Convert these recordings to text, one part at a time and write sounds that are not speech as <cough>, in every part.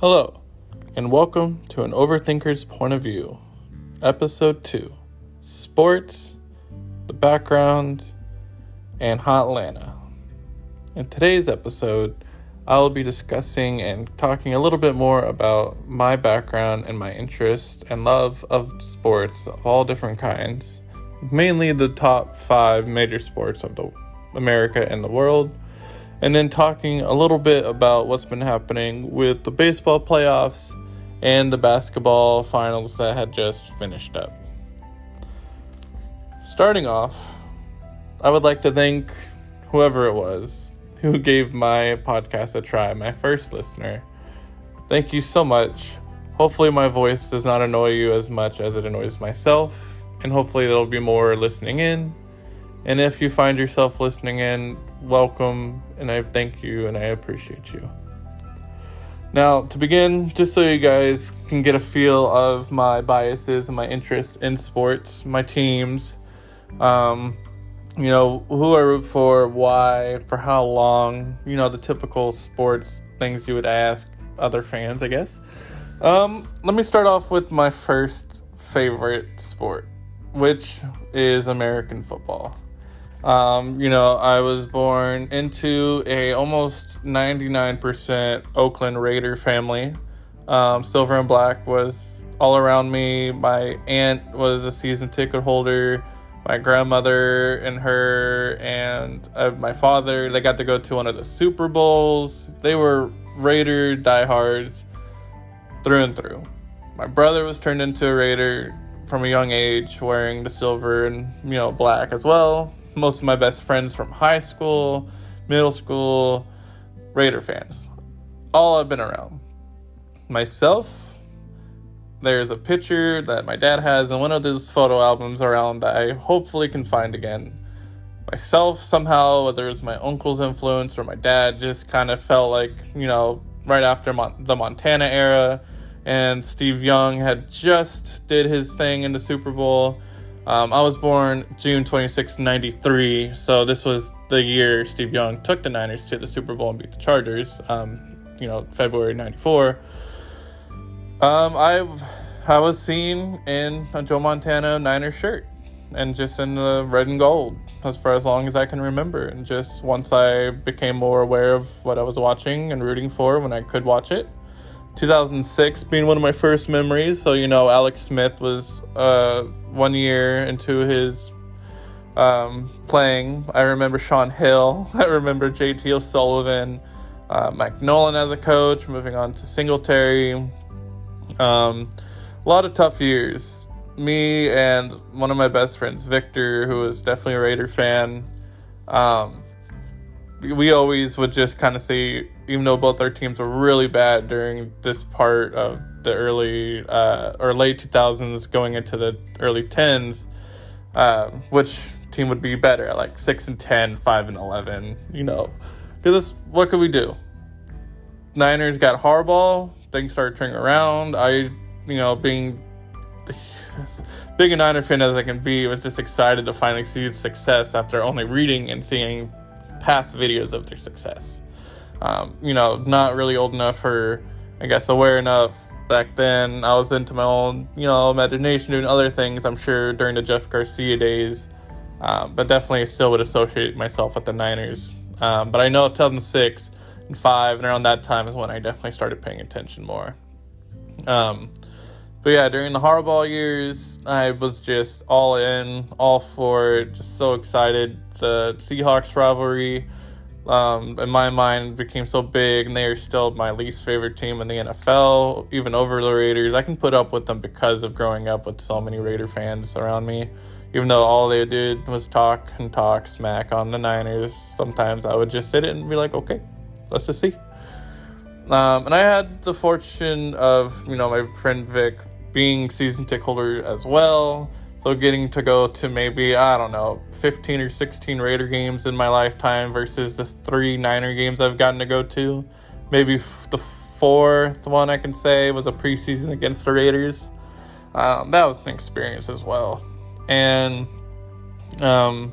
Hello, and welcome to an Overthinker's Point of View, Episode 2 Sports, the Background, and Hot Atlanta. In today's episode, I will be discussing and talking a little bit more about my background and my interest and love of sports of all different kinds, mainly the top five major sports of the America and the world, and then talking a little bit about what's been happening with the baseball playoffs and the basketball finals that had just finished up. Starting off, I would like to thank whoever it was who gave my podcast a try, my first listener. Thank you so much. Hopefully, my voice does not annoy you as much as it annoys myself, and hopefully, there'll be more listening in. And if you find yourself listening in, welcome, and I thank you and I appreciate you. Now, to begin, just so you guys can get a feel of my biases and my interest in sports, my teams, um, you know, who I root for, why, for how long, you know, the typical sports things you would ask other fans, I guess. Um, let me start off with my first favorite sport, which is American football. Um, you know, I was born into a almost 99% Oakland Raider family. Um, silver and black was all around me. My aunt was a season ticket holder my grandmother and her and uh, my father they got to go to one of the super bowls they were raider diehards through and through my brother was turned into a raider from a young age wearing the silver and you know black as well most of my best friends from high school middle school raider fans all i've been around myself there's a picture that my dad has in one of those photo albums around that I hopefully can find again. Myself, somehow, whether it's my uncle's influence or my dad, just kind of felt like, you know, right after Mon- the Montana era, and Steve Young had just did his thing in the Super Bowl. Um, I was born June 26, 93, so this was the year Steve Young took the Niners to the Super Bowl and beat the Chargers, um, you know, February 94. Um, I I was seen in a Joe Montana Niners shirt and just in the red and gold as far as long as I can remember. And just once I became more aware of what I was watching and rooting for when I could watch it. 2006 being one of my first memories. So, you know, Alex Smith was uh, one year into his um, playing. I remember Shaun Hill. <laughs> I remember JT O'Sullivan, uh, Mike Nolan as a coach, moving on to Singletary. Um, a lot of tough years. Me and one of my best friends, Victor, who was definitely a Raider fan, um, we always would just kind of say, even though both our teams were really bad during this part of the early uh, or late 2000s going into the early 10s, uh, which team would be better like 6 and 10, 5 and 11, you know. Because what could we do? Niners got Harbaugh, things started turning around. I, you know, being as <laughs> big a Niner fan as I can be, was just excited to finally see success after only reading and seeing past videos of their success. Um, you know, not really old enough for, I guess, aware enough back then. I was into my own, you know, imagination, doing other things, I'm sure, during the Jeff Garcia days. Um, but definitely still would associate myself with the Niners. Um, but I know 2006 and five, and around that time is when I definitely started paying attention more. Um, but yeah, during the Harbaugh years, I was just all in, all for it, just so excited. The Seahawks rivalry, um, in my mind, became so big, and they are still my least favorite team in the NFL, even over the Raiders. I can put up with them because of growing up with so many Raider fans around me. Even though all they did was talk and talk smack on the Niners, sometimes I would just sit it and be like, okay, let's just see. Um, and I had the fortune of, you know, my friend Vic being season ticket holder as well. So getting to go to maybe, I don't know, 15 or 16 Raider games in my lifetime versus the three Niner games I've gotten to go to. Maybe f- the fourth one I can say was a preseason against the Raiders. Um, that was an experience as well. And um,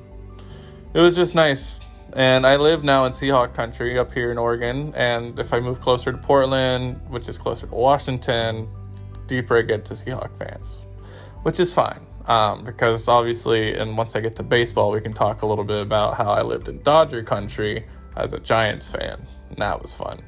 it was just nice And I live now in Seahawk country up here in Oregon. And if I move closer to Portland, which is closer to Washington, deeper I get to Seahawk fans, which is fine. Um, because obviously, and once I get to baseball, we can talk a little bit about how I lived in Dodger country as a Giants fan. And that was fun.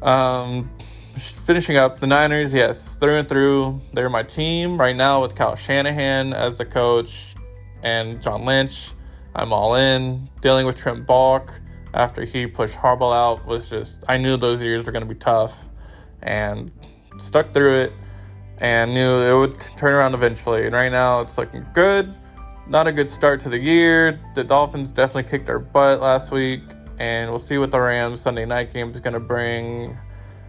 Um, finishing up the Niners, yes, through and through, they're my team right now with Kyle Shanahan as the coach and John Lynch. I'm all in. Dealing with Trent Baalke after he pushed Harbaugh out was just, I knew those years were going to be tough and stuck through it and knew it would turn around eventually. And right now it's looking good. Not a good start to the year. The Dolphins definitely kicked our butt last week, and we'll see what the Rams Sunday night game is going to bring.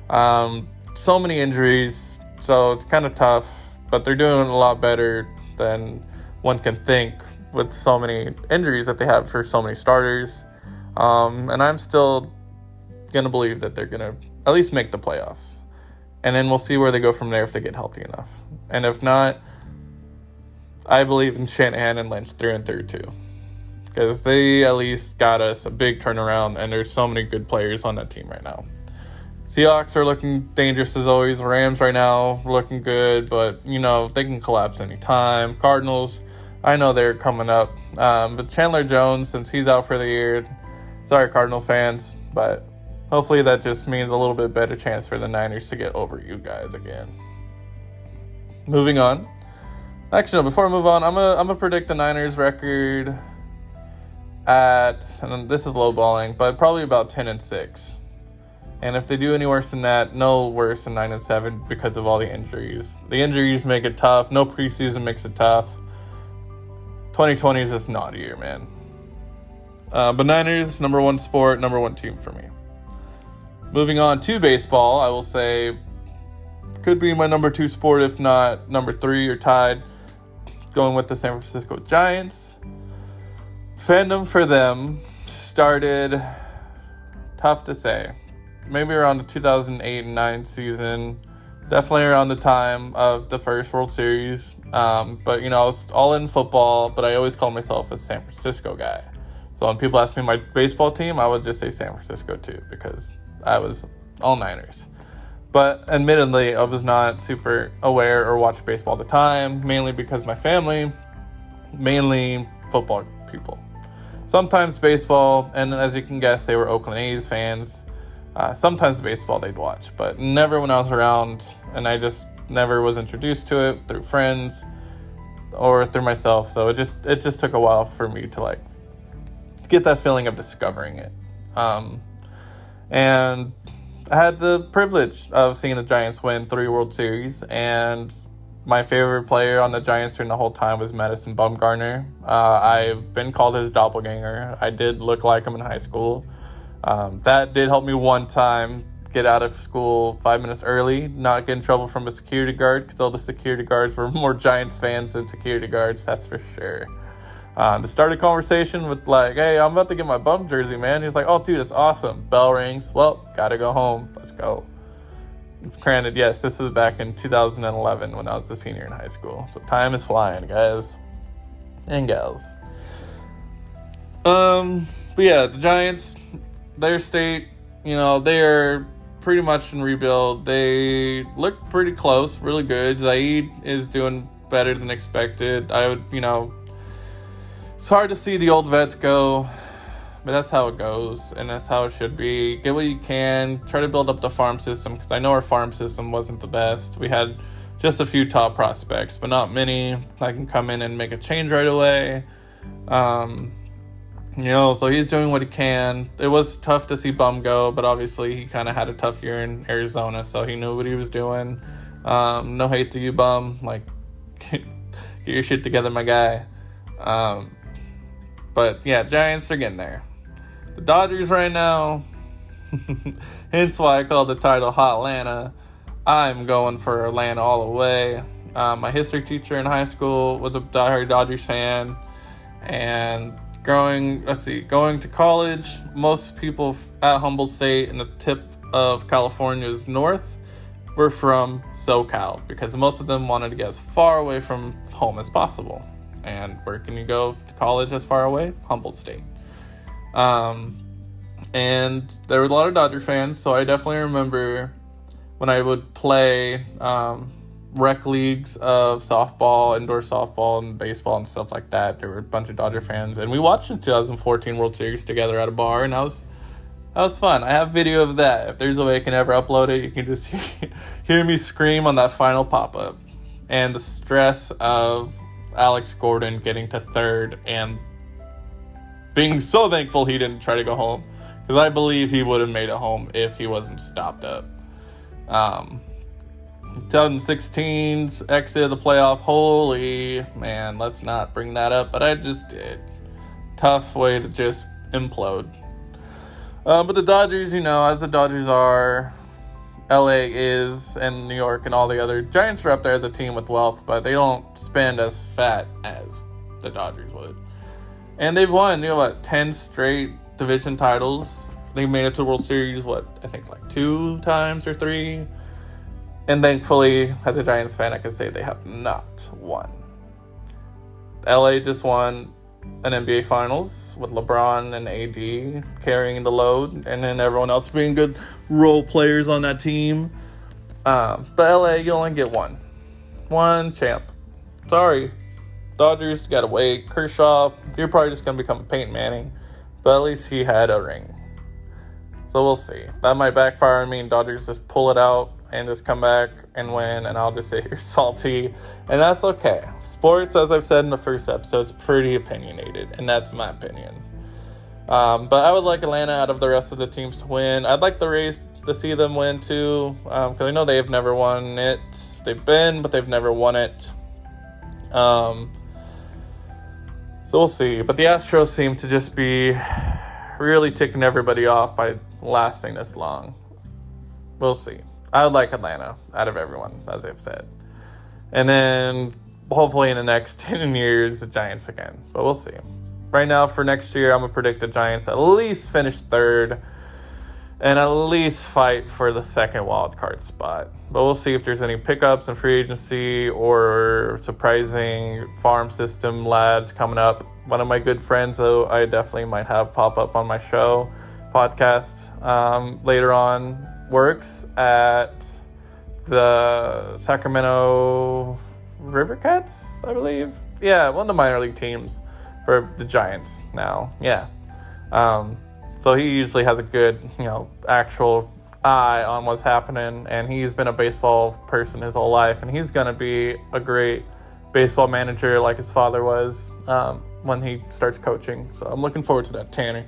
Um, so many injuries, so it's kind of tough, but they're doing a lot better than one can think with so many injuries that they have for so many starters. Um, and I'm still going to believe that they're going to at least make the playoffs. And then we'll see where they go from there if they get healthy enough. And if not, I believe in Shanahan and Lynch through and through too. Because they at least got us a big turnaround, and there's so many good players on that team right now. Seahawks are looking dangerous as always. Rams right now looking good, but you know they can collapse anytime. Cardinals, I know they're coming up, um, but Chandler Jones, since he's out for the year, sorry Cardinal fans, but hopefully that just means a little bit better chance for the Niners to get over you guys again. Moving on. Actually, no. Before I move on, I'm gonna I'm gonna predict the Niners record at and this is lowballing, but probably about ten and six. And if they do any worse than that, no worse than 9 and 7 because of all the injuries. The injuries make it tough. No preseason makes it tough. 2020 is just not a year, man. Uh, but Niners, number one sport, number one team for me. Moving on to baseball, I will say could be my number two sport, if not number three or tied. Going with the San Francisco Giants. Fandom for them started tough to say maybe around the 2008 and 9 season. Definitely around the time of the first World Series. Um, but, you know, I was all in football, but I always called myself a San Francisco guy. So when people ask me my baseball team, I would just say San Francisco too, because I was all Niners. But admittedly, I was not super aware or watched baseball at the time, mainly because my family, mainly football people. Sometimes baseball, and as you can guess, they were Oakland A's fans. Uh, sometimes baseball they'd watch, but never when I was around, and I just never was introduced to it through friends or through myself. So it just it just took a while for me to like get that feeling of discovering it. Um, and I had the privilege of seeing the Giants win three World Series, and my favorite player on the Giants during the whole time was Madison Bumgarner. Uh, I've been called his doppelganger. I did look like him in high school. Um, that did help me one time get out of school five minutes early, not get in trouble from a security guard because all the security guards were <laughs> more Giants fans than security guards, that's for sure. Uh, to start a conversation with like, "Hey, I'm about to get my bum jersey, man." He's like, "Oh, dude, it's awesome." Bell rings. Well, gotta go home. Let's go. Granted, yes, this was back in 2011 when I was a senior in high school. So time is flying, guys and gals. Um, but yeah, the Giants their state, you know, they are pretty much in rebuild. They look pretty close, really good. Zaidi is doing better than expected. I would, you know, it's hard to see the old vets go, but that's how it goes, and that's how it should be. Get what you can. Try to build up the farm system because I know our farm system wasn't the best. We had just a few top prospects, but not many that can come in and make a change right away. Um, you know, so he's doing what he can. It was tough to see Bum go, but obviously he kind of had a tough year in Arizona, so he knew what he was doing. Um, no hate to you, Bum. Like, <laughs> get your shit together, my guy. Um, but yeah, Giants are getting there. The Dodgers right now, <laughs> hence why I called the title Hot Atlanta. I'm going for Atlanta all the way. Um, my history teacher in high school was a diehard Dodgers fan, and growing let's see going to college most people at humboldt state and the tip of california's north were from socal because most of them wanted to get as far away from home as possible and where can you go to college as far away humboldt state Um, and there were a lot of Dodger fans, so I definitely remember when I would play um, rec leagues of softball, indoor softball, and baseball and stuff like that. There were a bunch of Dodger fans, and we watched the 2014 World Series together at a bar, and that was that was fun. I have video of that. If there's a way I can ever upload it, you can just <laughs> hear me scream on that final pop up, and the stress of Alex Gordon getting to third and being so thankful he didn't try to go home because I believe he would have made it home if he wasn't stopped up. Um, 2016's exit of the playoff. Holy man, let's not bring that up, but I just did. Tough way to just implode. Uh, but the Dodgers, you know, as the Dodgers are, LA is, and New York and all the other Giants are up there as a team with wealth, but they don't spend as fat as the Dodgers would. And they've won, you know, what, 10 straight division titles. They made it to World Series, what, I think like two times or three. And thankfully, as a Giants fan, I can say they have not won. LA just won an NBA Finals with LeBron and AD carrying the load, and then everyone else being good role players on that team. Um, but LA, you only get one, one champ. Sorry, Dodgers got away. Kershaw, you're probably just gonna become a Peyton Manning, but at least he had a ring. So we'll see. That might backfire on me, and Dodgers just pull it out and just come back and win, and I'll just <laughs> sit here salty, and that's okay. Sports, as I've said in the first episode, is pretty opinionated, and that's my opinion. Um, but I would like Atlanta out of the rest of the teams to win. I'd like the Rays to see them win too, because um, I know they've never won it. They've been, but they've never won it. Um, so we'll see. But the Astros seem to just be <sighs> really ticking everybody off by lasting this long. We'll see. I would like Atlanta out of everyone, as I've said. And then hopefully in the next <laughs> 10 years, the Giants again. But we'll see. Right now, for next year, I'm going to predict the Giants at least finish third and at least fight for the second wild card spot. But we'll see if there's any pickups in free agency or surprising farm system lads coming up. One of my good friends, though, I definitely might have pop up on my show podcast um, later on works at the Sacramento River Cats, I believe. Yeah, one of the minor league teams for the Giants now. Yeah. Um, so he usually has a good, you know, actual eye on what's happening, and he's been a baseball person his whole life, and he's going to be a great baseball manager like his father was um, when he starts coaching. So I'm looking forward to that, Tanner.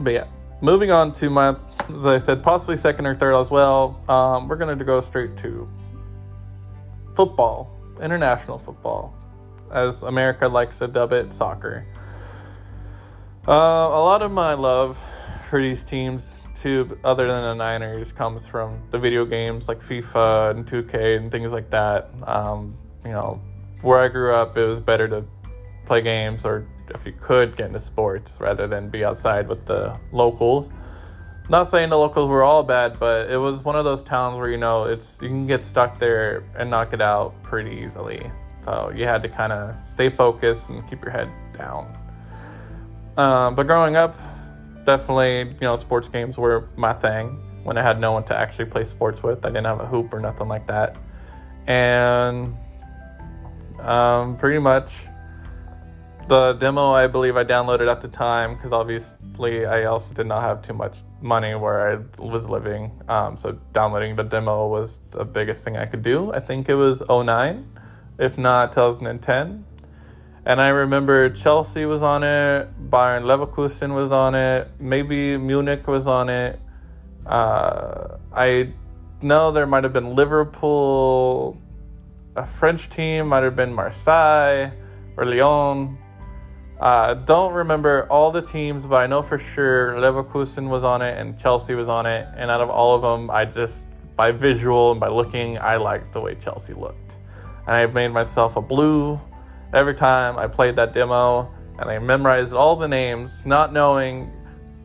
But yeah, moving on to my, as I said, possibly second or third as well. Um, we're going to go straight to football, international football, as America likes to dub it, soccer. Uh, a lot of my love for these teams, too, other than the Niners, comes from the video games like FIFA and 2K and things like that. Um, you know, where I grew up, it was better to play games or if you could get into sports rather than be outside with the locals. Not saying the locals were all bad, but it was one of those towns where you know it's you can get stuck there and knock it out pretty easily. So you had to kind of stay focused and keep your head down. Um, but growing up, definitely you know sports games were my thing. When I had no one to actually play sports with, I didn't have a hoop or nothing like that, and um, pretty much the demo I believe I downloaded at the time because obviously I also did not have too much money where I was living. Um, so downloading the demo was the biggest thing I could do. I think it was 09, if not 2010. And I remember Chelsea was on it, Bayern Leverkusen was on it, maybe Munich was on it. Uh, I know there might have been Liverpool, a French team, might have been Marseille or Lyon. Uh, don't remember all the teams, but I know for sure Leverkusen was on it and Chelsea was on it. And out of all of them, I just, by visual and by looking, I liked the way Chelsea looked. And I made myself a blue every time I played that demo. And I memorized all the names, not knowing,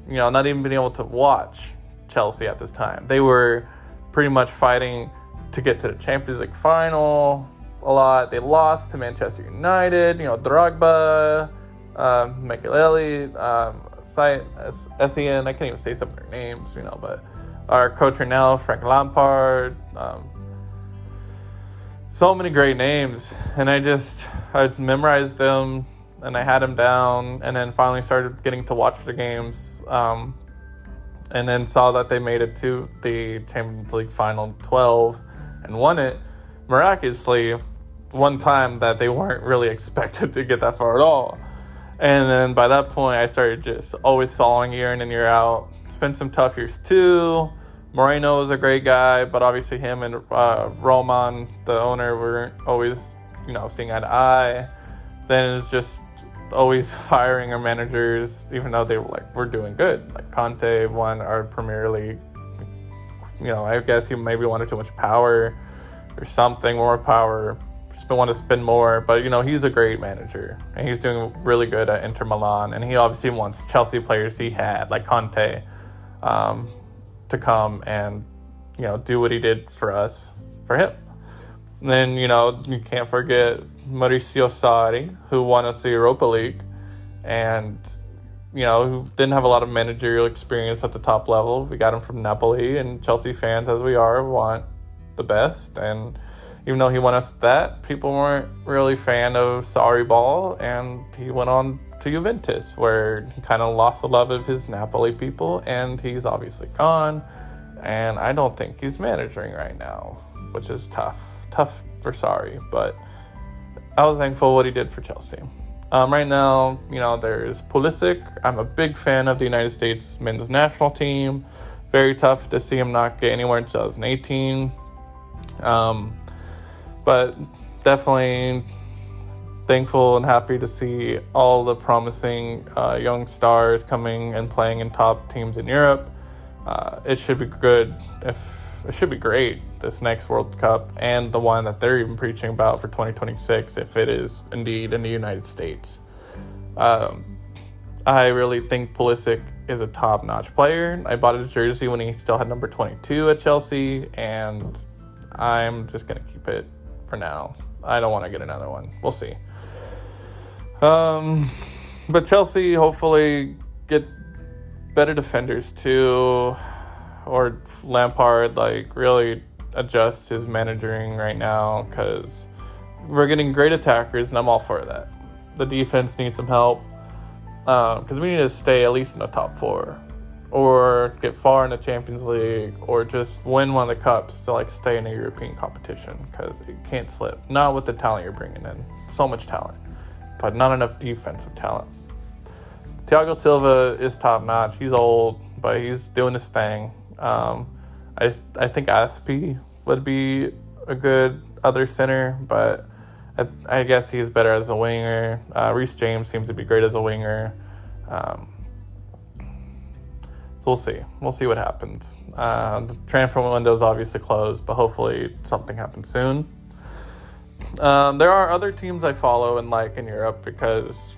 you know, not even being able to watch Chelsea at this time. They were pretty much fighting to get to the Champions League final a lot. They lost to Manchester United, you know, Drogba um, Makelele, um, I can't even say some of their names, you know, but our coach right Frank Lampard, um, so many great names, and I just I just memorized them and I had them down, and then finally started getting to watch the games, um, and then saw that they made it to the Champions League final twelve and won it miraculously one time that they weren't really <laughs> expected to get that far at all. And then by that point, I started just always following year in and year out. Spent some tough years too. Mourinho was a great guy, but obviously him and uh, Roman, the owner, weren't always, you know, seeing eye to eye. Then it's just always <laughs> firing our managers, even though they were like, we're doing good. Like Conte won our Premier League. You know, I guess he maybe wanted too much power or something, more power. Just want to spend more, but you know he's a great manager and he's doing really good at Inter Milan, and he obviously wants Chelsea players he had like Conte. Um, to come and you know do what he did for us for him. And then you know you can't forget Maurizio Sarri, who won us the Europa League, and you know who didn't have a lot of managerial experience at the top level. We got him from Napoli, and Chelsea fans, as we are, want the best. And even though he won us that, people weren't really fan of Sarri ball, and he went on to Juventus, where he kind of lost the love of his Napoli people, and he's obviously gone. And I don't think he's managing right now, which is tough. Tough for Sarri, but I was thankful what he did for Chelsea. Um, right now, you know, there's Pulisic. I'm a big fan of the United States men's national team. Very tough to see him not get anywhere in 2018. Um, but definitely thankful and happy to see all the promising uh, young stars coming and playing in top teams in Europe. Uh, it should be good if it should be great this next World Cup and the one that they're even preaching about for 2026 if it is indeed in the United States. Um, I really think Pulisic is a top notch player. I bought his jersey when he still had number 22 at Chelsea, and I'm just to keep it for now. I don't want to get another one. We'll see. Um, but Chelsea hopefully get better defenders too, or Lampard like really adjust his managing right now because we're getting great attackers and I'm all for that. The defense needs some help because um, we need to stay at least in the top four or get far in the Champions League or just win one of the cups to like stay in a European competition because it can't slip. Not with the talent you're bringing in. So much talent but not enough defensive talent. Thiago Silva is top notch. He's old, but he's doing his thing. Um, I, I think Azpi would be a good other center, but I, I guess he's better as a winger. Uh, James seems to be great as a winger. Um, so we'll see. We'll see what happens. Uh, the transfer window is obviously closed, but hopefully something happens soon. Um, there are other teams I follow and like in Europe because,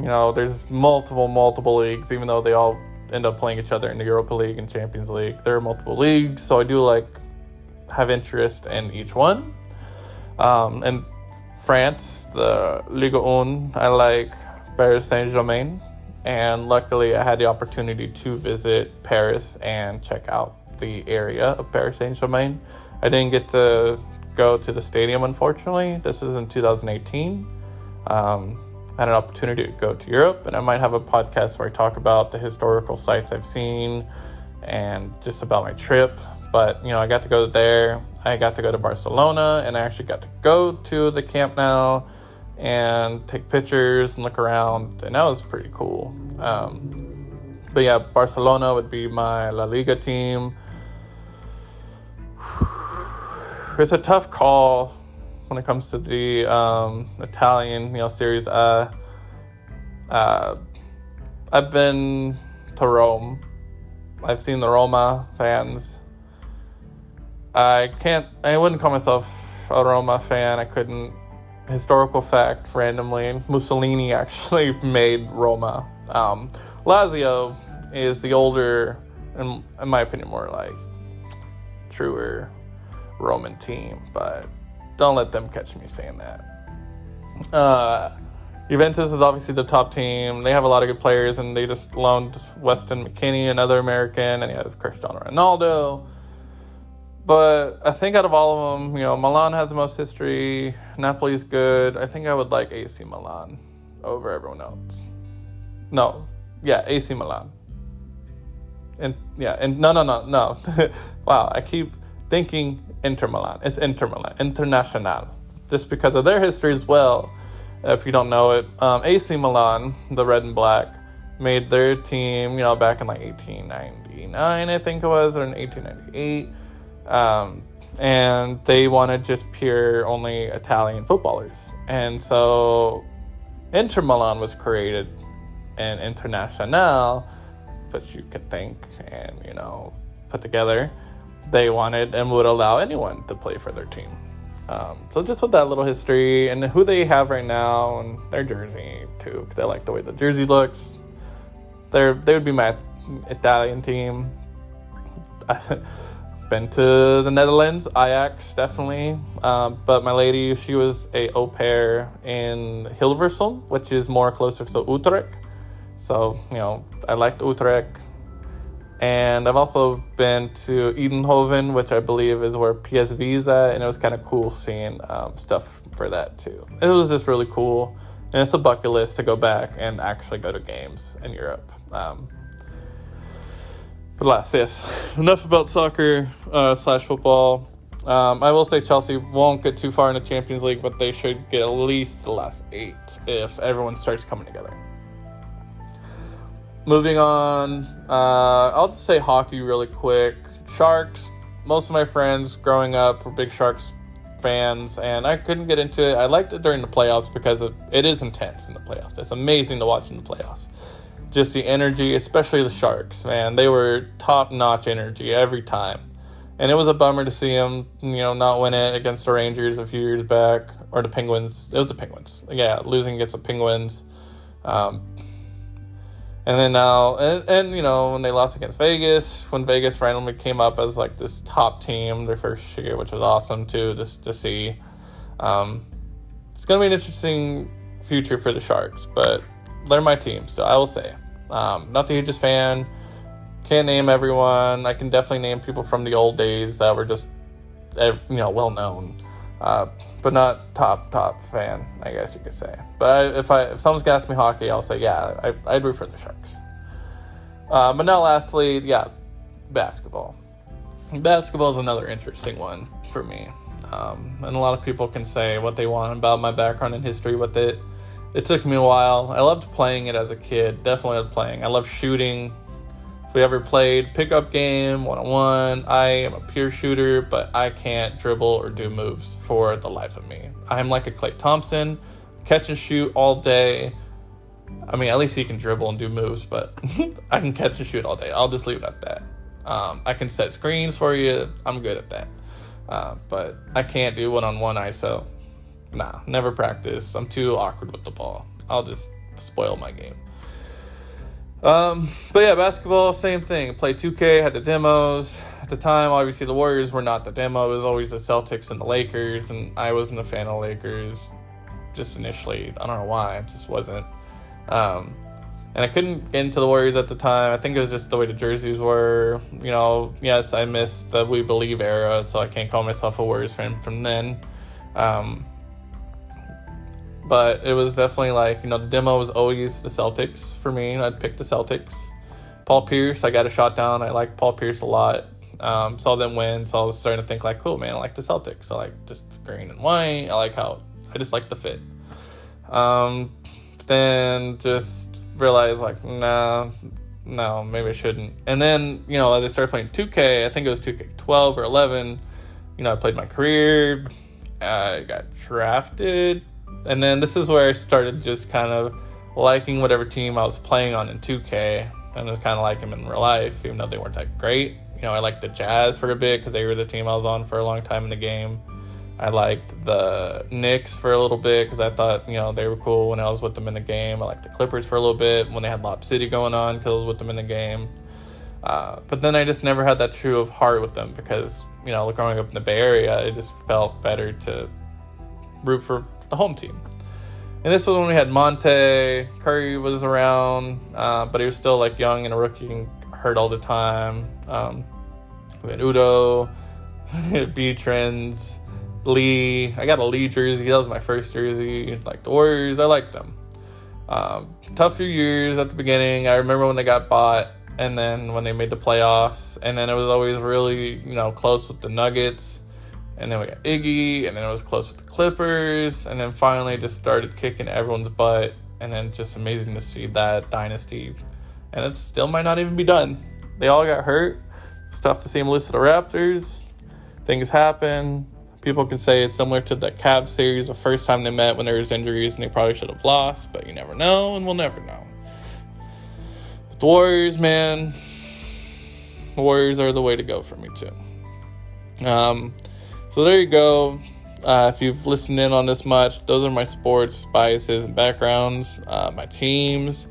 you know, there's multiple, multiple leagues, even though they all end up playing each other in the Europa League and Champions League. There are multiple leagues, so I do like have interest in each one. Um, in France, the Ligue 1, I like Paris Saint Germain, and luckily I had the opportunity to visit Paris and check out the area of Paris Saint Germain. I didn't get to go to the stadium, unfortunately. This is in 2018. Um, I had an opportunity to go to Europe, and I might have a podcast where I talk about the historical sites I've seen and just about my trip. But, you know, I got to go there. I got to go to Barcelona, and I actually got to go to the Camp Nou and take pictures and look around, and that was pretty cool. Um, but yeah, Barcelona would be my La Liga team <sighs> it's a tough call when it comes to the um, Italian, you know, series. Uh, uh, I've been to Rome. I've seen the Roma fans. I can't. I wouldn't call myself a Roma fan. I couldn't. Historical fact, randomly, Mussolini actually <laughs> made Roma. Um, Lazio is the older, in, in my opinion, more like truer Roman team, but don't let them catch me saying that. Uh, Juventus is obviously the top team. They have a lot of good players, and they just loaned Weston McKennie, another American, and he has Cristiano Ronaldo. But I think out of all of them, you know, Milan has the most history. Napoli's good. I think I would like AC Milan over everyone else. No, yeah, AC Milan. And yeah, and no, no, no, no. <laughs> wow, I keep thinking Inter Milan. It's Inter Milan, International, just because of their history as well. If you don't know it, um, AC Milan, the red and black, made their team, you know, back in like 1899, I think it was, or in 1898. Um, and they wanted just pure, only Italian footballers. And so Inter Milan was created and International, which you could think and, you know, put together, they wanted and would allow anyone to play for their team. Um, so just with that little history and who they have right now and their jersey too, because I like the way the jersey looks. They're they would be my Italian team. <laughs> Been to the Netherlands, Ajax definitely, um, but my lady she was a au pair in Hilversum, which is more closer to Utrecht. So you know I liked Utrecht. And I've also been to Eindhoven, which I believe is where PSV is at, and it was kind of cool seeing um, stuff for that too. It was just really cool, and it's a bucket list to go back and actually go to games in Europe. Um, last, yes, <laughs> enough about soccer uh, slash football. Um, I will say Chelsea won't get too far in the Champions League, but they should get at least the last eight if everyone starts coming together. Moving on, uh, I'll just say hockey really quick. Sharks. Most of my friends growing up were big Sharks fans, and I couldn't get into it. I liked it during the playoffs because of, it is intense in the playoffs. It's amazing to watch in the playoffs. Just the energy, especially the Sharks, man. They were top notch energy every time. And it was a bummer to see them, you know, not win it against the Rangers a few years back, or the Penguins. It was the Penguins. Yeah, losing against the Penguins. Um, and then now, and, and you know, when they lost against Vegas, when Vegas randomly came up as like this top team their first year, which was awesome too, just to see. Um, it's going to be an interesting future for the Sharks, but they're my team, so I will say. Um, not the hugest fan. Can't name everyone. I can definitely name people from the old days that were just, you know, well known uh, but not top top fan, I guess you could say. But I, if I if someone's gonna ask me hockey, I'll say yeah, I, I'd root for the Sharks. Uh, but now, lastly, yeah, basketball. Basketball is another interesting one for me, um, and a lot of people can say what they want about my background and history. with it it took me a while. I loved playing it as a kid. Definitely loved playing. I love shooting. If we ever played pickup game, one on one, I am a pure shooter, but I can't dribble or do moves for the life of me. I'm like a Klay Thompson, catch and shoot all day. I mean, at least he can dribble and do moves, but <laughs> I can catch and shoot all day. I'll just leave it at that. Um, I can set screens for you. I'm good at that. Uh, but I can't do one on one ISO. Nah, never practice. I'm too awkward with the ball. I'll just spoil my game. Um, but yeah, basketball, same thing. Play 2K, had the demos. At the time, obviously, the Warriors were not the demo. It was always the Celtics and the Lakers, and I wasn't a fan of Lakers just initially. I don't know why, it just wasn't. Um, and I couldn't get into the Warriors at the time. I think it was just the way the jerseys were. You know, yes, I missed the We Believe era, so I can't call myself a Warriors fan from then. Um, but it was definitely like, you know, the demo was always the Celtics for me. I'd pick the Celtics. Paul Pierce, I got a shot down. I like Paul Pierce a lot. Um, saw them win, so I was starting to think like, cool, man, I like the Celtics. I like just green and white. I like how I just like the fit. Um, then just realized like, nah, no, maybe I shouldn't. And then you know, as I started playing 2K, I think it was 2K12 or 11. You know, I played my career. I got drafted and then this is where I started just kind of liking whatever team I was playing on in 2K. And it's kind of like them in real life, even though they weren't that great. You know, I liked the Jazz for a bit because they were the team I was on for a long time in the game. I liked the Knicks for a little bit because I thought, you know, they were cool when I was with them in the game. I liked the Clippers for a little bit when they had Lob City going on because I was with them in the game. Uh, but then I just never had that true of heart with them because, you know, growing up in the Bay Area, it just felt better to root for the home team. And this was when we had Monta. Curry was around, uh, but he was still like young and a rookie, and hurt all the time. Um, we had Udoh, <laughs> B Trends, Lee. I got a Lee jersey. That was my first jersey. Like the Warriors, I liked them. Um, tough few years at the beginning. I remember when they got bought, and then when they made the playoffs, and then it was always really you know close with the Nuggets and then we got Iggy, and then it was close with the Clippers, and then finally just started kicking everyone's butt, and then it's just amazing to see that dynasty, and it still might not even be done. They all got hurt. It's tough to see them lose to the Raptors. Things happen. People can say it's similar to the Cavs series, the first time they met when there was injuries, and they probably should have lost, but you never know, and we'll never know. But the Warriors, man, the Warriors are the way to go for me too. Um, so there you go. Uh, if you've listened in on this much, those are my sports biases and backgrounds, uh, my teams.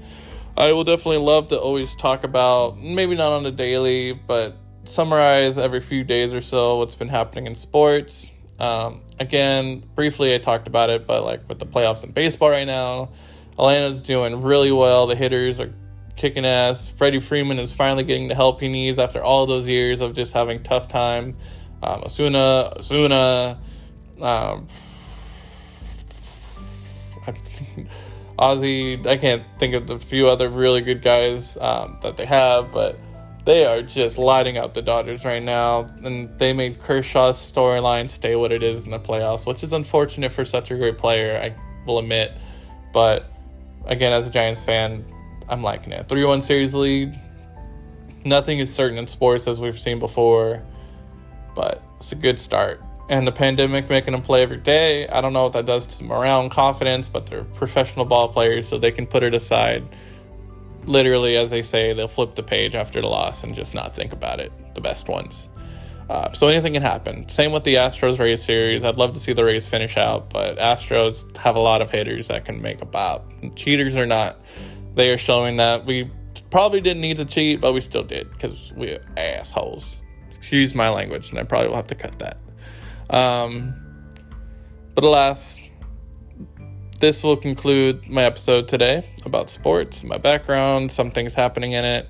I will definitely love to always talk about, maybe not on a daily, but summarize every few days or so what's been happening in sports. Um, again, briefly, I talked about it, but like with the playoffs in baseball right now, Atlanta's doing really well. The hitters are kicking ass. Freddie Freeman is finally getting the help he needs after all those years of just having tough time um, Ozuna, Ozuna, um, <laughs> Ozzy. I can't think of the few other really good guys um, that they have, but they are just lighting up the Dodgers right now. And they made Kershaw's storyline stay what it is in the playoffs, which is unfortunate for such a great player, I will admit. But again, as a Giants fan, I'm liking it. 3 1 series lead. Nothing is certain in sports as we've seen before but it's a good start. And the pandemic making them play every day, I don't know what that does to morale and confidence, but they're professional ball players, so they can put it aside. Literally, as they say, they'll flip the page after the loss and just not think about it. The best ones. Uh, so anything can happen. Same with the Astros Rays series. I'd love to see the Rays finish out, but Astros have a lot of hitters that can make a pop. Cheaters or not, they are showing that we probably didn't need to cheat, but we still did because we're assholes. Excuse my language, and I probably will have to cut that. Um, but alas, this will conclude my episode today about sports, my background, some things happening in it.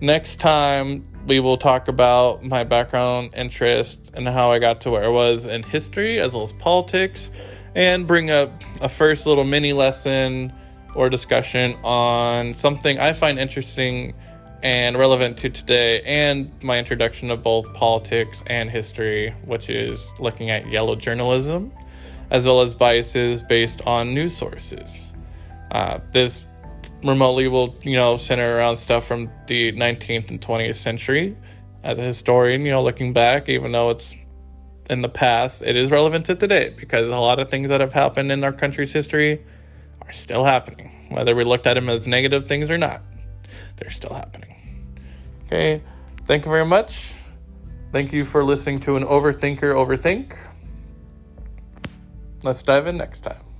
Next time, we will talk about my background, interest, and how I got to where I was in history as well as politics, and bring up a first little mini lesson or discussion on something I find interesting and relevant to today and my introduction of both politics and history, which is looking at yellow journalism as well as biases based on news sources. Uh, this remotely will, you know, center around stuff from the 19th and 20th century. As a historian, you know, looking back, even though it's in the past, it is relevant to today because a lot of things that have happened in our country's history are still happening. Whether we looked at them as negative things or not, they're still happening. Okay, thank you very much. Thank you for listening to an overthinker overthink. Let's dive in next time.